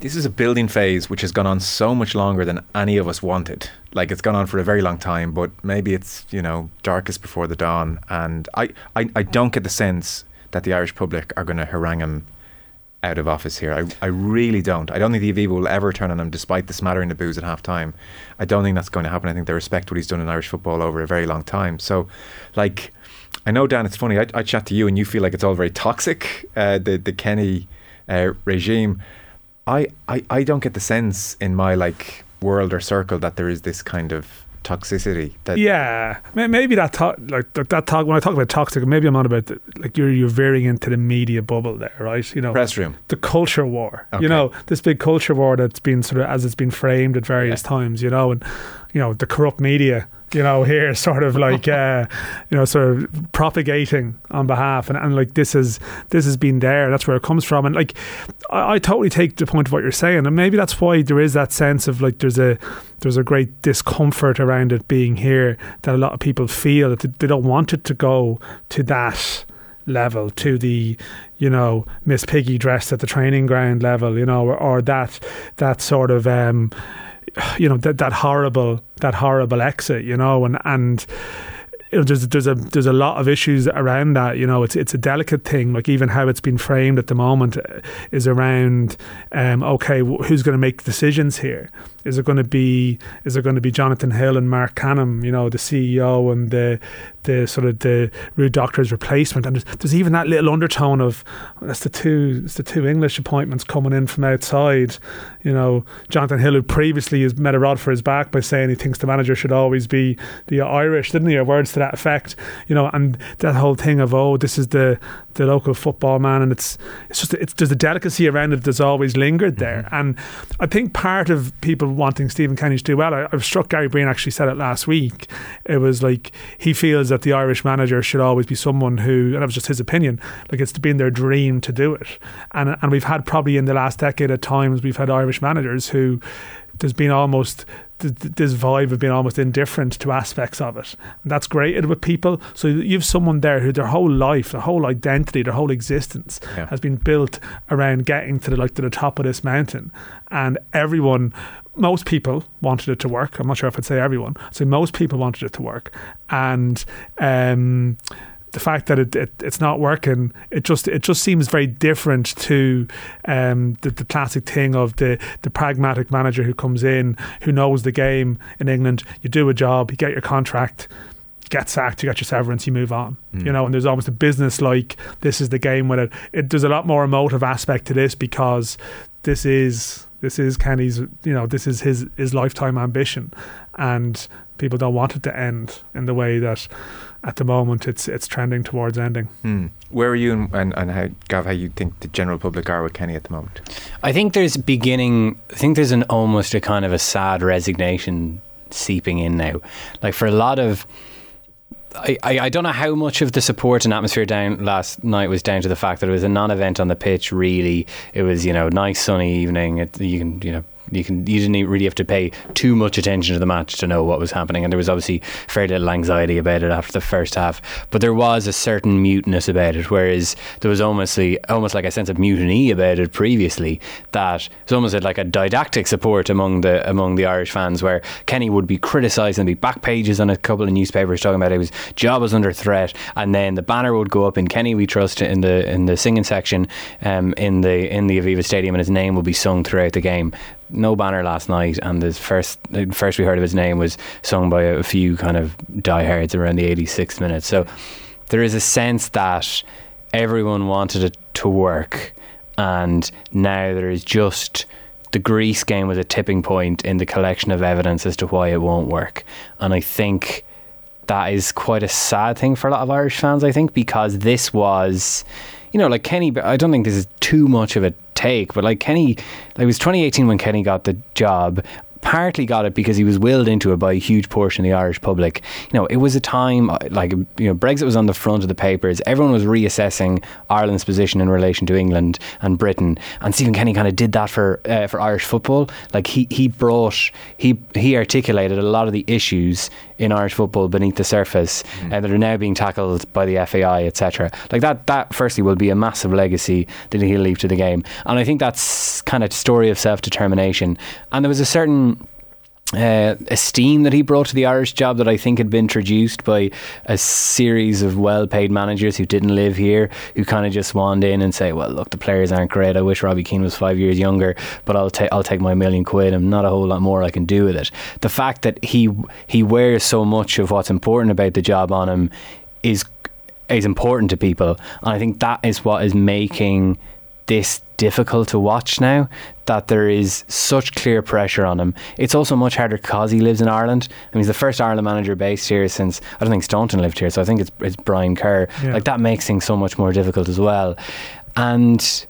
this is a building phase which has gone on so much longer than any of us wanted. Like it's gone on for a very long time, but maybe it's you know darkest before the dawn. And I, I, I don't get the sense that the Irish public are going to harangue him out of office here. I, I really don't. I don't think the Aviva will ever turn on him, despite the smattering of boos at half time. I don't think that's going to happen. I think they respect what he's done in Irish football over a very long time. So, like, I know Dan, it's funny. I, I chat to you and you feel like it's all very toxic. Uh, the the Kenny uh, regime. I, I I don't get the sense in my like world or circle that there is this kind of toxicity that Yeah, maybe that to- like that, that talk when I talk about toxic, maybe I'm on about the, like you're you're veering into the media bubble there, right? You know, press room. the culture war. Okay. You know, this big culture war that's been sort of as it's been framed at various Yeah. times. You know, and you know the corrupt media. You know, here sort of like uh, you know, sort of propagating on behalf, and, and like this is this has been there. That's where it comes from, and like I, I totally take the point of what you're saying, and maybe that's why there is that sense of like there's a there's a great discomfort around it being here that a lot of people feel that they, don't want it to go to that level to the you know Miss Piggy dressed at the training ground level you know or, or that that sort of um you know that that horrible that horrible exit you know and and you know, there's there's a there's a lot of issues around that. You know, it's it's a delicate thing. Like even how it's been framed at the moment is around, um, okay, wh- who's going to make decisions here? Is it going to be is it going to be Jonathan Hill and Marc Canham? You know, the CEO and the the sort of the Ruud Dokter's replacement. And there's, there's even that little undertone of that's the two it's the two English appointments coming in from outside. You know, Jonathan Hill, who previously has met a rod for his back by saying he thinks the manager should always be the Irish, didn't he? Or words to that effect. You know, and that whole thing of oh, this is the the local football man, and it's it's just it's there's a delicacy around it that's always lingered there. Mm-hmm. And I think part of people wanting Stephen Kenny to do well, I, I was struck Gary Breen actually said it last week. It was like he feels that the Irish manager should always be someone who, and that was just his opinion, like it's been their dream to do it. And and we've had probably in the last decade at times we've had Irish managers who there's been almost th- th- this vibe of being almost indifferent to aspects of it. And that's great It with people. So you have someone there who their whole life, their whole identity, their whole existence Yeah. has been built around getting to the like to the top of this mountain, and everyone. Most people wanted it to work. I'm not sure if I'd say everyone. So most people wanted it to work, and um, the fact that it, it it's not working, it just it just seems very different to um, the, the classic thing of the the pragmatic manager who comes in, who knows the game in England. You do a job, you get your contract, get sacked, you get your severance, you move on. You know, and there's almost a business like this is the game with it. it. There's a lot more emotive aspect to this because this is this is Kenny's you know this is his his lifetime ambition, and people don't want it to end in the way that at the moment it's it's trending towards ending. Hmm. Where are you and, and, and how, Gav, how you think the general public are with Kenny at the moment? I think there's beginning. I think there's an almost a kind of a sad resignation seeping in now. Like for a lot of. I, I, I don't know how much of the support and atmosphere down last night was down to the fact that it was a non-event on the pitch. Really, it was you know nice sunny evening. It, you can you know you can you didn't really have to pay too much attention to the match to know what was happening, and there was obviously very little anxiety about it after the first half. But there was a certain muteness about it, whereas there was almost almost like a sense of mutiny about it previously. That it was almost like a didactic support among the among the Irish fans, where Kenny would be criticised and be back pages on a couple of newspapers talking about it. his job was under threat, and then the banner would go up in Kenny We Trust in the in the singing section um, in the in the Aviva Stadium, and his name would be sung throughout the game no banner last night, and the first the first we heard of his name was sung by a few kind of diehards around the 86th minute. So there is a sense that everyone wanted it to work, and now there is just the Greece game was a tipping point in the collection of evidence as to why it won't work, and I think that is quite a sad thing for a lot of Irish fans. I think because this was you know, like Kenny, I don't think this is too much of a take, but like Kenny, it was 2018 when Kenny got the job. Partly got it because he was willed into it by a huge portion of the Irish public. You know, it was a time like you know Brexit was on the front of the papers. Everyone was reassessing Ireland's position in relation to England and Britain, and Stephen Kenny kind of did that for uh, for Irish football. Like he he brought he he articulated a lot of the issues in Irish football beneath the surface mm. uh, that are now being tackled by the FAI, etc. Like that, that firstly will be a massive legacy that he'll leave to the game, and I think that's kind of story of self determination. And there was a certain uh, esteem that he brought to the Irish job that I think had been introduced by a series of well-paid managers who didn't live here, who kind of just wand in and say, "Well, look, the players aren't great. I wish Robbie Keane was five years younger, but I'll take I'll take my million quid and not a whole lot more I can do with it." The fact that he he wears so much of what's important about the job on him is is important to people, and I think that is what is making this difficult to watch now that there is such clear pressure on him. It's also much harder because he lives in Ireland. I mean, he's the first Ireland manager based here since I don't think Staunton lived here, so I think it's it's Brian Kerr. Yeah. Like that makes things so much more difficult as well. And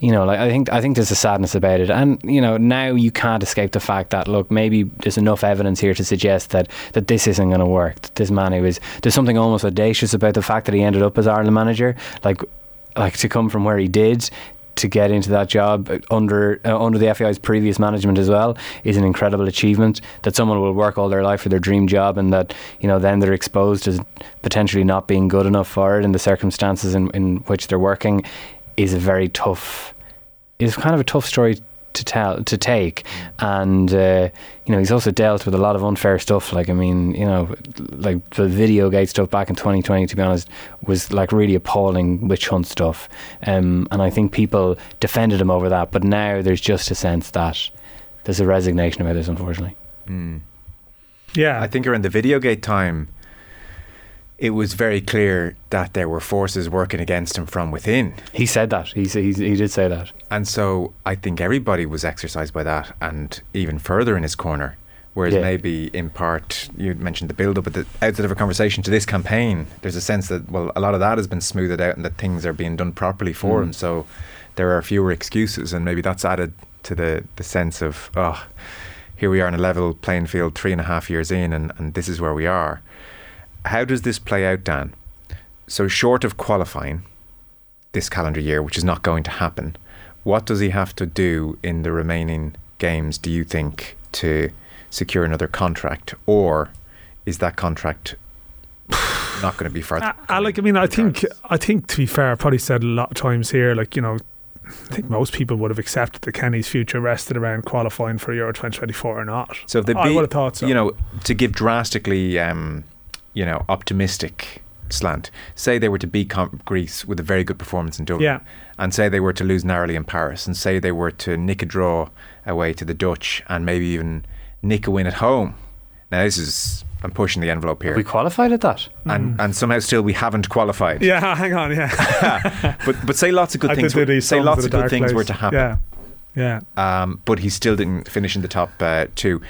you know, like I think I think there's a sadness about it, and you know now you can't escape the fact that look, maybe there's enough evidence here to suggest that that this isn't going to work. That this man who is there's something almost audacious about the fact that he ended up as Ireland manager, like like to come from where he did to get into that job under uh, under the FAI's previous management as well is an incredible achievement. That someone will work all their life for their dream job, and that you know then they're exposed as potentially not being good enough for it in the circumstances in, in which they're working is a very tough. Is kind of a tough story to tell to take. And uh, you know he's also dealt with a lot of unfair stuff. Like I mean you know like the video gate stuff back in 2020 to be honest was like really appalling witch hunt stuff. Um, and I think people defended him over that but now there's just a sense that there's a resignation about this unfortunately. Mm. yeah. I think around the video gate time it was very clear that there were forces working against him from within. He said that. He, he, he did say that. And so I think everybody was exercised by that and even further in his corner. Whereas yeah. maybe in part, you mentioned the build up, but the, outside of a conversation to this campaign, there's a sense that, well, a lot of that has been smoothed out and that things are being done properly for mm. him. So there are fewer excuses. And maybe that's added to the, the sense of, oh, here we are in a level playing field three and a half years in, and, and this is where we are how does this play out, Dan? So, short of qualifying this calendar year, which is not going to happen, what does he have to do in the remaining games, do you think, to secure another contract, or is that contract not going to be far? I, I. I mean, I think. I think to be fair, I've probably said a lot of times here. Like you know, I think most people would have accepted that Kenny's future rested around qualifying for Euro 2024 or not. So if they I beat, would have thought so. you know, to give drastically, um, you know, optimistic slant, say they were to beat Com- Greece with a very good performance in Dublin, Yeah. and say they were to lose narrowly in Paris, and say they were to nick a draw away to the Dutch, and maybe even nick a win at home. Now this is I'm pushing the envelope here, We qualified at that. and and somehow still we haven't qualified. Yeah, hang on. Yeah, But but say lots of good I things. Were, say lots at of good things place. were to happen. Yeah, yeah. um, but he still didn't finish in the top uh, two.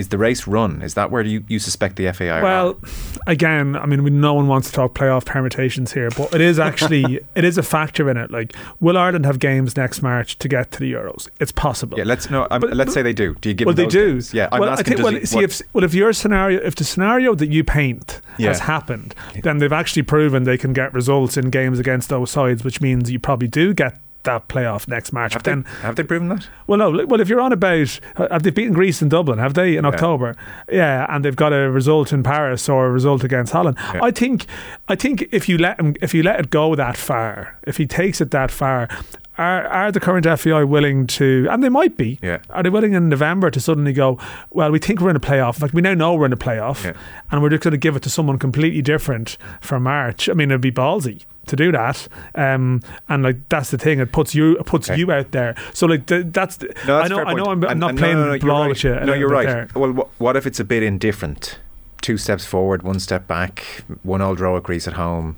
Is the race run? Is that where you, you suspect the FAI? Well, again, I mean, we, no one wants to talk playoff permutations here, but it is actually it is a factor in it. Like, will Ireland have games next March to get to the Euros? It's possible. yeah, let's no. Um, let's say they do. Do you give well, them they do. dates? Yeah, I'm well, asking. I think. Well, he- see, what- if well, if your scenario, if the scenario that you paint has happened, then they've actually proven they can get results in games against those sides, which means you probably do get that playoff next March. have, But then, they, have they proven that? well, no. Well, if you're on about, uh, have they beaten Greece in Dublin? Have they in Yeah. October? Yeah, and they've got a result in Paris or a result against Holland. Yeah. I think, I think if you let him, if you let it go that far, if he takes it that far. Are, are the current FAI willing to, and they might be, Yeah. are they willing in November to suddenly go, well, we think we're in a playoff. In fact, we now know we're in a playoff, Yeah. and we're just going to give it to someone completely different for March. I mean, it'd be ballsy to do that, um, and like that's the thing. It puts you it puts Okay. you out there. So like th- that's, the, No, that's I know. I know. I'm, I'm And- not and playing no, no, you're ball right. with you. No, you're right. there. Well, wh- what if it's a bit indifferent? Two steps forward, one step back, one all draw at Greece at home.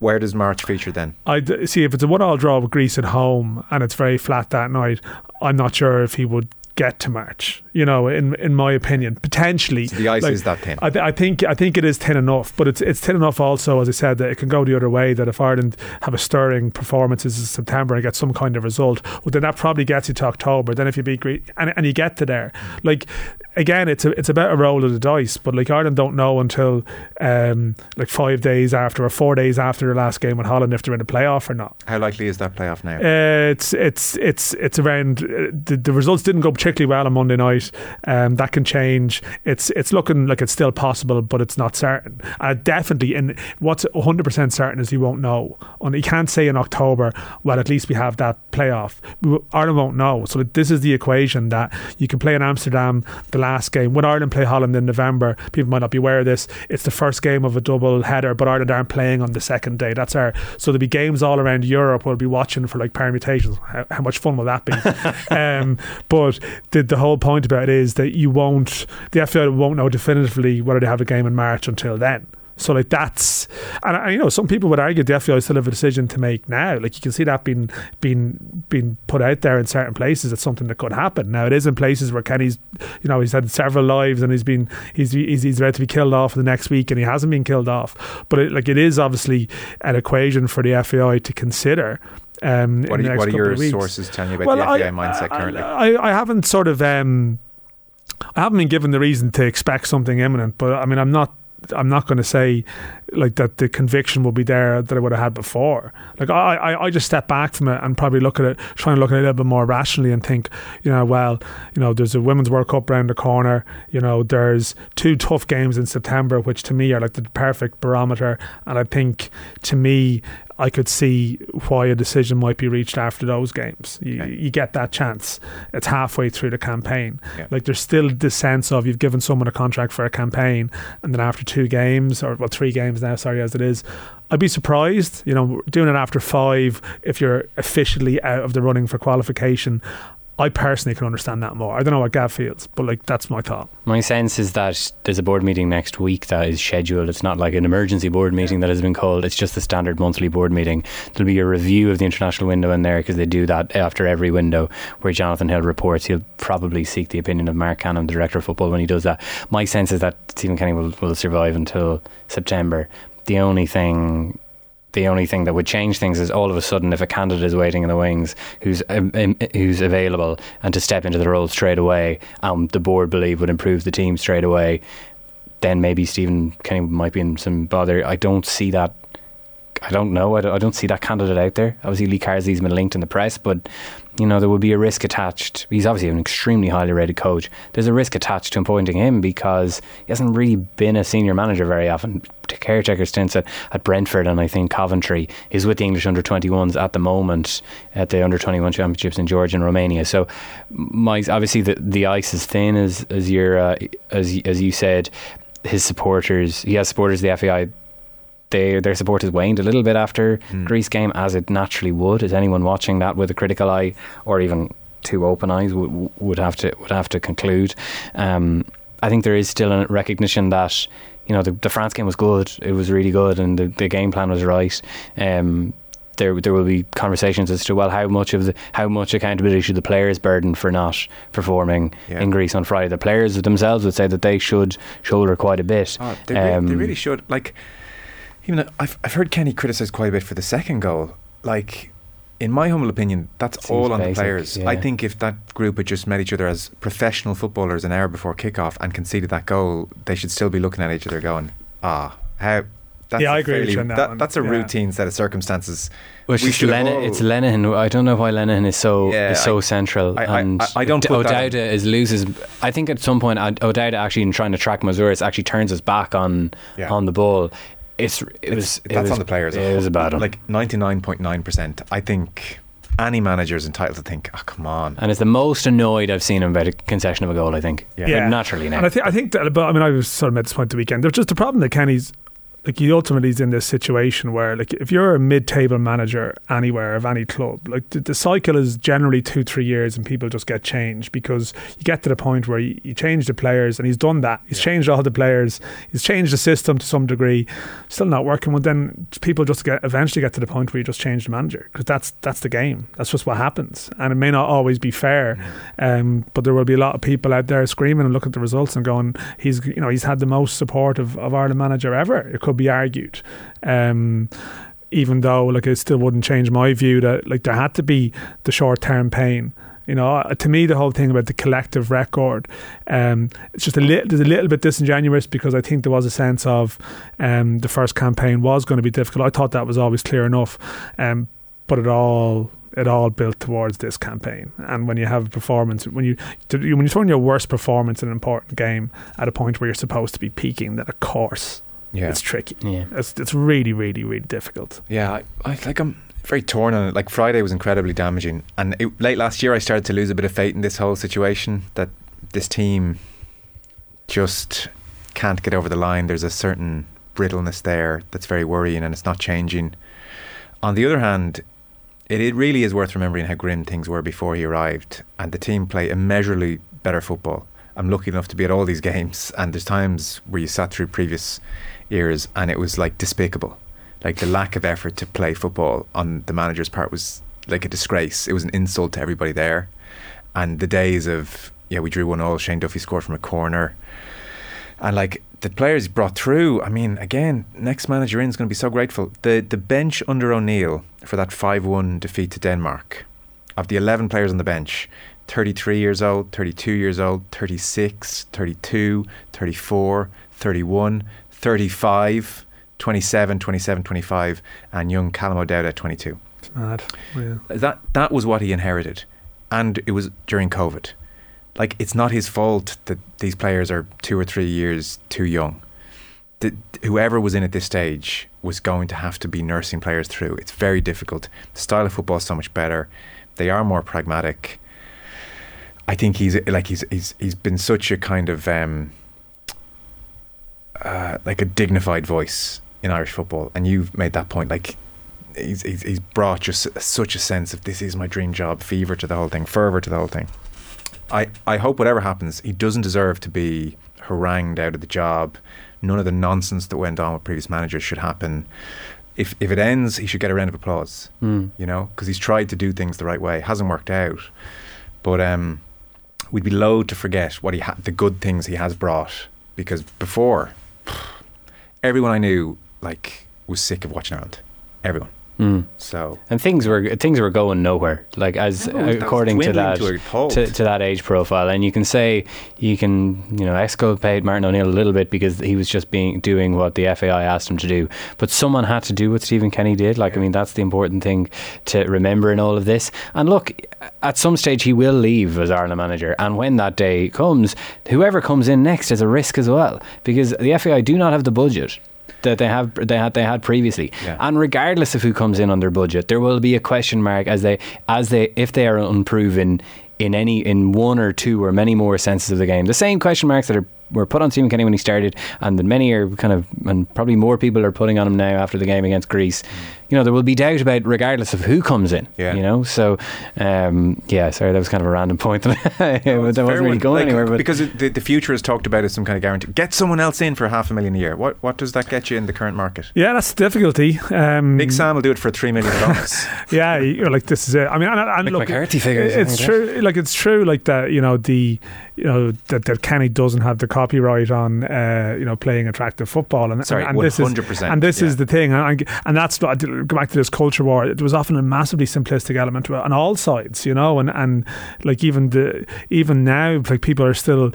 Where does March feature then? I d- see if it's a one-all draw with Greece at home and it's very flat that night. I'm not sure if he would get to March. You know, in in my opinion, potentially. So the ice Like, is that thin. I, th- I think I think it is thin enough, but it's it's thin enough also, as I said, that it can go the other way. That if Ireland have a stirring performances in September and get some kind of result, well, then that probably gets you to October. Then if you beat Greece and, and you get to there, like again, it's a it's about a roll of the dice. But like Ireland don't know until um, like five days after or four days after their last game with Holland if they're in a playoff or not. How likely is that playoff now? Uh, it's it's it's it's around uh, the, the results didn't go particularly well on Monday night. Um, that can change. It's it's looking like it's still possible, but it's not certain. Uh, definitely, and what's 100 percent certain is you won't know. And you can't say in October. Well, at least we have that playoff. Ireland won't know. So this is the equation that you can play in Amsterdam the last game when Ireland play Holland in November. People might not be aware of this. It's the first game of a double header, but Ireland aren't playing on the second day. That's our so there'll be games all around Europe. We'll be watching for like permutations. How, how much fun will that be? um, but the the whole point about it is that you won't the FA won't know definitively whether they have a game in March until then. So like that's and, and you know some people would argue the FAI still have a decision to make now. Like you can see that being being being put out there in certain places. It's something that could happen. Now it is in places where Kenny's you know he's had several lives and he's been he's he's, he's about to be killed off the next week and he hasn't been killed off. But it, like it is obviously an equation for the FAI to consider. Um, what are, you- what are your sources telling you about the FAI mindset currently? I, I haven't sort of um, I haven't been given the reason to expect something imminent, but I mean I'm not I'm not going to say like that the conviction will be there that I would have had before. Like I, I, I just step back from it and probably look at it, try and look at it a little bit more rationally and think, you know, well, you know, there's a women's World Cup round the corner. You know, there's two tough games in September, which to me are like the perfect barometer. And I think to me, I could see why a decision might be reached after those games. You, Okay. you get that chance. It's halfway through the campaign. Yeah. Like there's still this sense of you've given someone a contract for a campaign, and then after two games or well three games now, sorry as it is, I'd be surprised. You know, doing it after five if you're officially out of the running for qualification. I personally can understand that more. I don't know what Gav feels, but like that's my thought. My sense is that there's a board meeting next week that is scheduled. It's not like an emergency board meeting that has been called. It's just the standard monthly board meeting. There'll be a review of the international window in there because they do that after every window where Jonathan Hill reports. He'll probably seek the opinion of Marc Canham, the director of football, when he does that. My sense is that Stephen Kenny will, will survive until September. The only thing the only thing that would change things is all of a sudden if a candidate is waiting in the wings who's um, um, who's available and to step into the role straight away um, the board believe would improve the team straight away then maybe Stephen Kenny might be in some bother I don't see that I don't know. I don't, I don't see that candidate out there. Obviously, Lee Carsley's been linked in the press, but you know there would be a risk attached. He's obviously an extremely highly rated coach. There's a risk attached to appointing him because he hasn't really been a senior manager very often. Caretaker stints at, at Brentford and I think Coventry. He's with the English under 21s at the moment at the under 21 championships in Georgia and Romania. So, my obviously the the ice is thin as as you uh, as as you said. His supporters, he has supporters. The FAI they, their support has waned a little bit after mm. Greece game, as it naturally would. As anyone watching that with a critical eye, or even two open eyes, would, would have to would have to conclude. Um, I think there is still a recognition that you know the, the, France game was good. It was really good, and the, the game plan was right. Um, there, there will be conversations as to well how much of the how much accountability should the players burden for not performing yeah. in Greece on Friday. The players themselves would say that they should shoulder quite a bit. Oh, they, um, they really should. Like even though I've I've heard Kenny criticised quite a bit for the second goal. Like, in my humble opinion, that's Seems all on basic, the players. Yeah. I think if that group had just met each other as professional footballers an hour before kickoff and conceded that goal, they should still be looking at each other going, "Ah, how." That's yeah, I agree fairly, that, that That's a yeah. routine set of circumstances. Well, it's, Len- it's Lenihan. I don't know why Lenihan is so yeah, is so I, central. I, and I, I don't. O'Dowda is loses. I think at some point O'Dowda actually in trying to track Masouras actually turns his back on yeah. on the ball it's it it's, was it that's was, on the players. It was a bad. Like ninety nine point nine percent. I think any manager is entitled to think, oh come on. And it's the most annoyed I've seen him about a concession of a goal. I think. Yeah, yeah. naturally now. And I think I think that, but I mean, I was sort of made this point the weekend. There's just a problem that Kenny's like he ultimately is in this situation where like if you're a mid-table manager anywhere of any club like the, the, cycle is generally two three years and people just get changed because you get to the point where you, you change the players and he's done that. He's yeah. changed all the players. He's changed the system to some degree. Still not working well then people just get eventually get to the point where you just change the manager because that's that's the game. That's just what happens. And it may not always be fair um, but there will be a lot of people out there screaming and looking at the results and going he's you know he's had the most support of, of Ireland manager ever. It could be argued. Um, even though, like, it still wouldn't change my view that, like, there had to be the short term pain. You know, uh, to me, the whole thing about the collective record, um, it's just a little, there's a little bit disingenuous because I think there was a sense of um, the first campaign was going to be difficult. I thought that was always clear enough, um, but it all it all built towards this campaign. And when you have a performance, when you when you turn your worst performance in an important game at a point where you're supposed to be peaking, then of course yeah. it's tricky. Yeah, it's it's really really really difficult. Yeah, I, I like I'm very torn on it. Like Friday was incredibly damaging, and it, late last year I started to lose a bit of faith in this whole situation. That this team just can't get over the line. There's a certain brittleness there that's very worrying, and it's not changing. On the other hand, it, it really is worth remembering how grim things were before he arrived, and the team play immeasurably better football. I'm lucky enough to be at all these games, and there's times where you sat through previous years, and it was like despicable. Like the lack of effort to play football on the manager's part was like a disgrace. It was an insult to everybody there. And the days of yeah, we drew one all. Shane Duffy scored from a corner, and like the players brought through. I mean, again, next manager in is going to be so grateful. The the bench under O'Neill for that five one defeat to Denmark, of the eleven players on the bench, 33 years old, 32 years old, 36, 32, 34, 31, 35, 27, 27, 25, and young Callum O'Dowd at 22. It's mad. Yeah. That, that was what he inherited. And it was during COVID. Like, it's not his fault that these players are two or three years too young. The, whoever was in at this stage was going to have to be nursing players through. It's very difficult. The style of football is so much better. They are more pragmatic. I think he's like he's he's he's been such a kind of um, uh, like a dignified voice in Irish football, and you've made that point. Like he's he's, he's brought just such a sense of this is my dream job, fever to the whole thing, fervor to the whole thing. I I hope whatever happens, he doesn't deserve to be harangued out of the job. None of the nonsense that went on with previous managers should happen. If if it ends, he should get a round of applause. Mm. You know, because he's tried to do things the right way. hasn't worked out, but um, we'd be loath to forget what he had, the good things he has brought. Because before everyone I knew like was sick of watching Ireland. Everyone. Mm. So And things were things were going nowhere. Like as No, that according to that to to, to that age profile, and you can say you can you know exculpate Martin O'Neill a little bit because he was just being doing what the FAI asked him to do, but someone had to do what Stephen Kenny did. Like I mean, that's the important thing to remember in all of this. And look, at some stage he will leave as Ireland manager, and when that day comes, whoever comes in next is a risk as well because the FAI do not have the budget that they have they had they had previously. Yeah. And regardless of who comes in on their budget, there will be a question mark as they as they if they are unproven in any in one or two or many more senses of the game. The same question marks that are were put on Stephen Kenny when he started, and that many are kind of and probably more people are putting on him now after the game against Greece. You know, there will be doubt about regardless of who comes in. Yeah. You know, so um, yeah. Sorry, that was kind of a random point. that Fair wasn't really going Like, anywhere. But because it, the, the future is talked about as some kind of guarantee. Get someone else in for half a million a year. What what does that get you in the current market? Yeah, that's the difficulty. Um, Big Sam will do it for three million dollars. Yeah, you're like this is it. I mean, and, and Mick look, McCarthy figures, It's true. Like it's true. Like that. You know the. You know that, that Kenny doesn't have the copyright on. Uh, you know playing attractive football and Sorry, and, and this is 100%, and this yeah. is the thing and, and that's what go back to this culture war. It was often a massively simplistic element to it on all sides. You know, and and like even the even now like people are still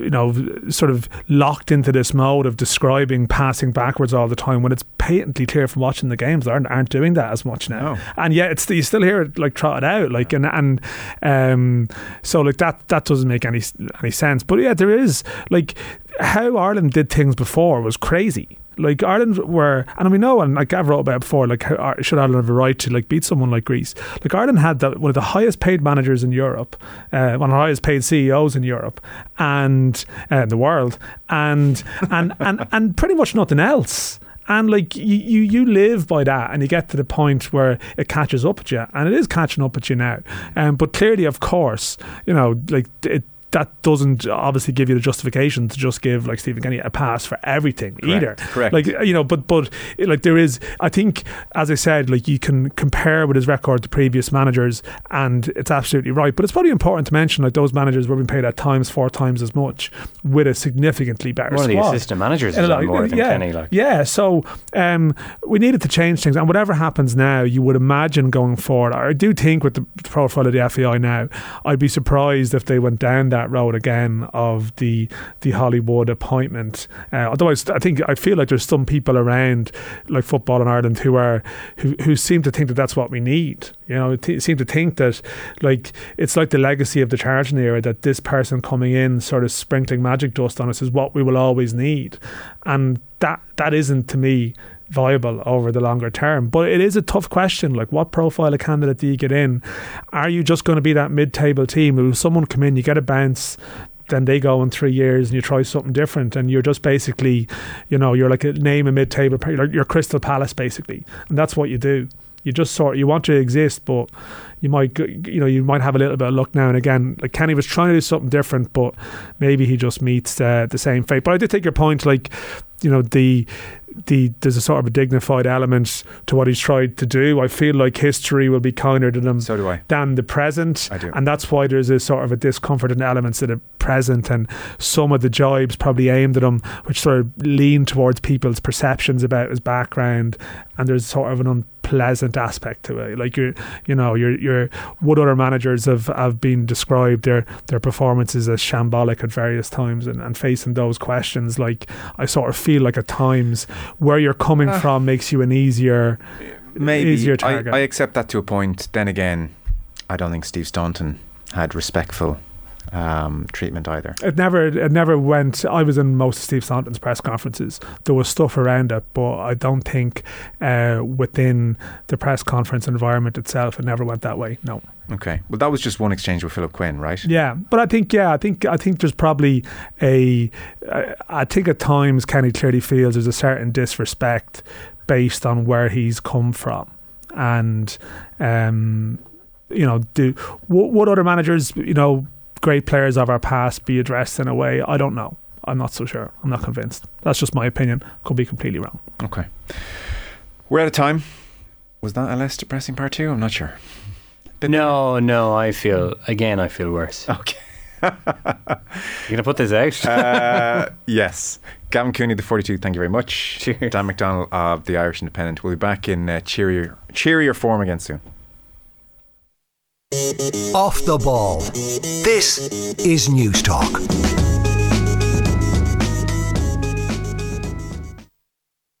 you know, sort of locked into this mode of describing passing backwards all the time when it's patently clear from watching the games they aren't, aren't doing that as much now. No. And yet it's you still hear it like trotted out, like and and um, so like that that doesn't make any any sense. But yeah, there is like how Ireland did things before was crazy. Like Ireland were, and we know, and like I've wrote about before, like should Ireland have a right to like beat someone like Greece? Like Ireland had the, one of the highest paid managers in Europe, uh, one of the highest paid CEOs in Europe, and uh, the world, and and and and pretty much nothing else. And like you, you, you live by that, and you get to the point where it catches up at you, and it is catching up at you now. Um, but clearly, of course, you know, like it that doesn't obviously give you the justification to just give like Stephen Kenny a pass for everything either. Correct. Like you know, but but like there is, I think, as I said, like you can compare with his record to previous managers, and it's absolutely right. But it's probably important to mention like those managers were being paid at times four times as much with a significantly better one of the assistant managers is like, more than yeah, Kenny. Like. yeah, so um, we needed to change things, and whatever happens now, you would imagine going forward. I do think with the profile of the FAI now, I'd be surprised if they went down that road again of the the Hollywood appointment. Uh, although I, think I feel like there's some people around like football in Ireland who are who, who seem to think that that's what we need. You know, t- seem to think that like it's like the legacy of the Charlton era that this person coming in, sort of sprinkling magic dust on us, is what we will always need, and that that isn't to me viable over the longer term. But it is a tough question. Like, what profile of candidate do you get in? Are you just going to be that mid-table team? Will someone come in, you get a bounce? Then they go in three years and you try something different, and you're just basically, you know, you're like a name a mid-table, like- you're Crystal Palace basically, and that's what you do. You just sort you want to exist, but you might you know you might have a little bit of luck now and again. Like Kenny was trying to do something different, but maybe he just meets uh, the same fate. But I did take your point, like you know the the there's a sort of a dignified element to what he's tried to do. I feel like history will be kinder to them so do I. than the present. I do. And that's why there's a sort of a discomfort in elements of the present and some of the jibes probably aimed at him, which sort of lean towards people's perceptions about his background. And there's sort of an unpleasant aspect to it. Like you're, you know, you're, you're what other managers have, have been described their their performances as shambolic at various times and, and facing those questions. Like I sort of feel like at times where you're coming Ah. from makes you an easier Maybe easier I, target. I accept that to a point. Then again, I don't think Steve Staunton had respectful um, treatment either. It never, it never went. I was in most of Steve Staunton's press conferences. There was stuff around it, but I don't think uh, within the press conference environment itself, it never went that way. No. Okay. Well, that was just one exchange with Philip Quinn, right? Yeah, but I think, yeah, I think, I think there's probably a. I think at times Kenny clearly feels there's a certain disrespect based on where he's come from, and um, you know, do what, what other managers, you know, great players of our past be addressed in a way? I don't know. I'm not so sure. I'm not convinced. That's just my opinion. Could be completely wrong. Okay. We're out of time. Was that a less depressing part two? I'm not sure. Bit No, no, I feel again. I feel worse. Okay. You're going to put this out? Uh, yes. Gavin Cooney, the 42, thank you very much. Cheers. Dan McDonnell of the Irish Independent. We'll be back in uh, cheerier, cheerier form again soon. Off the ball. This is News Talk.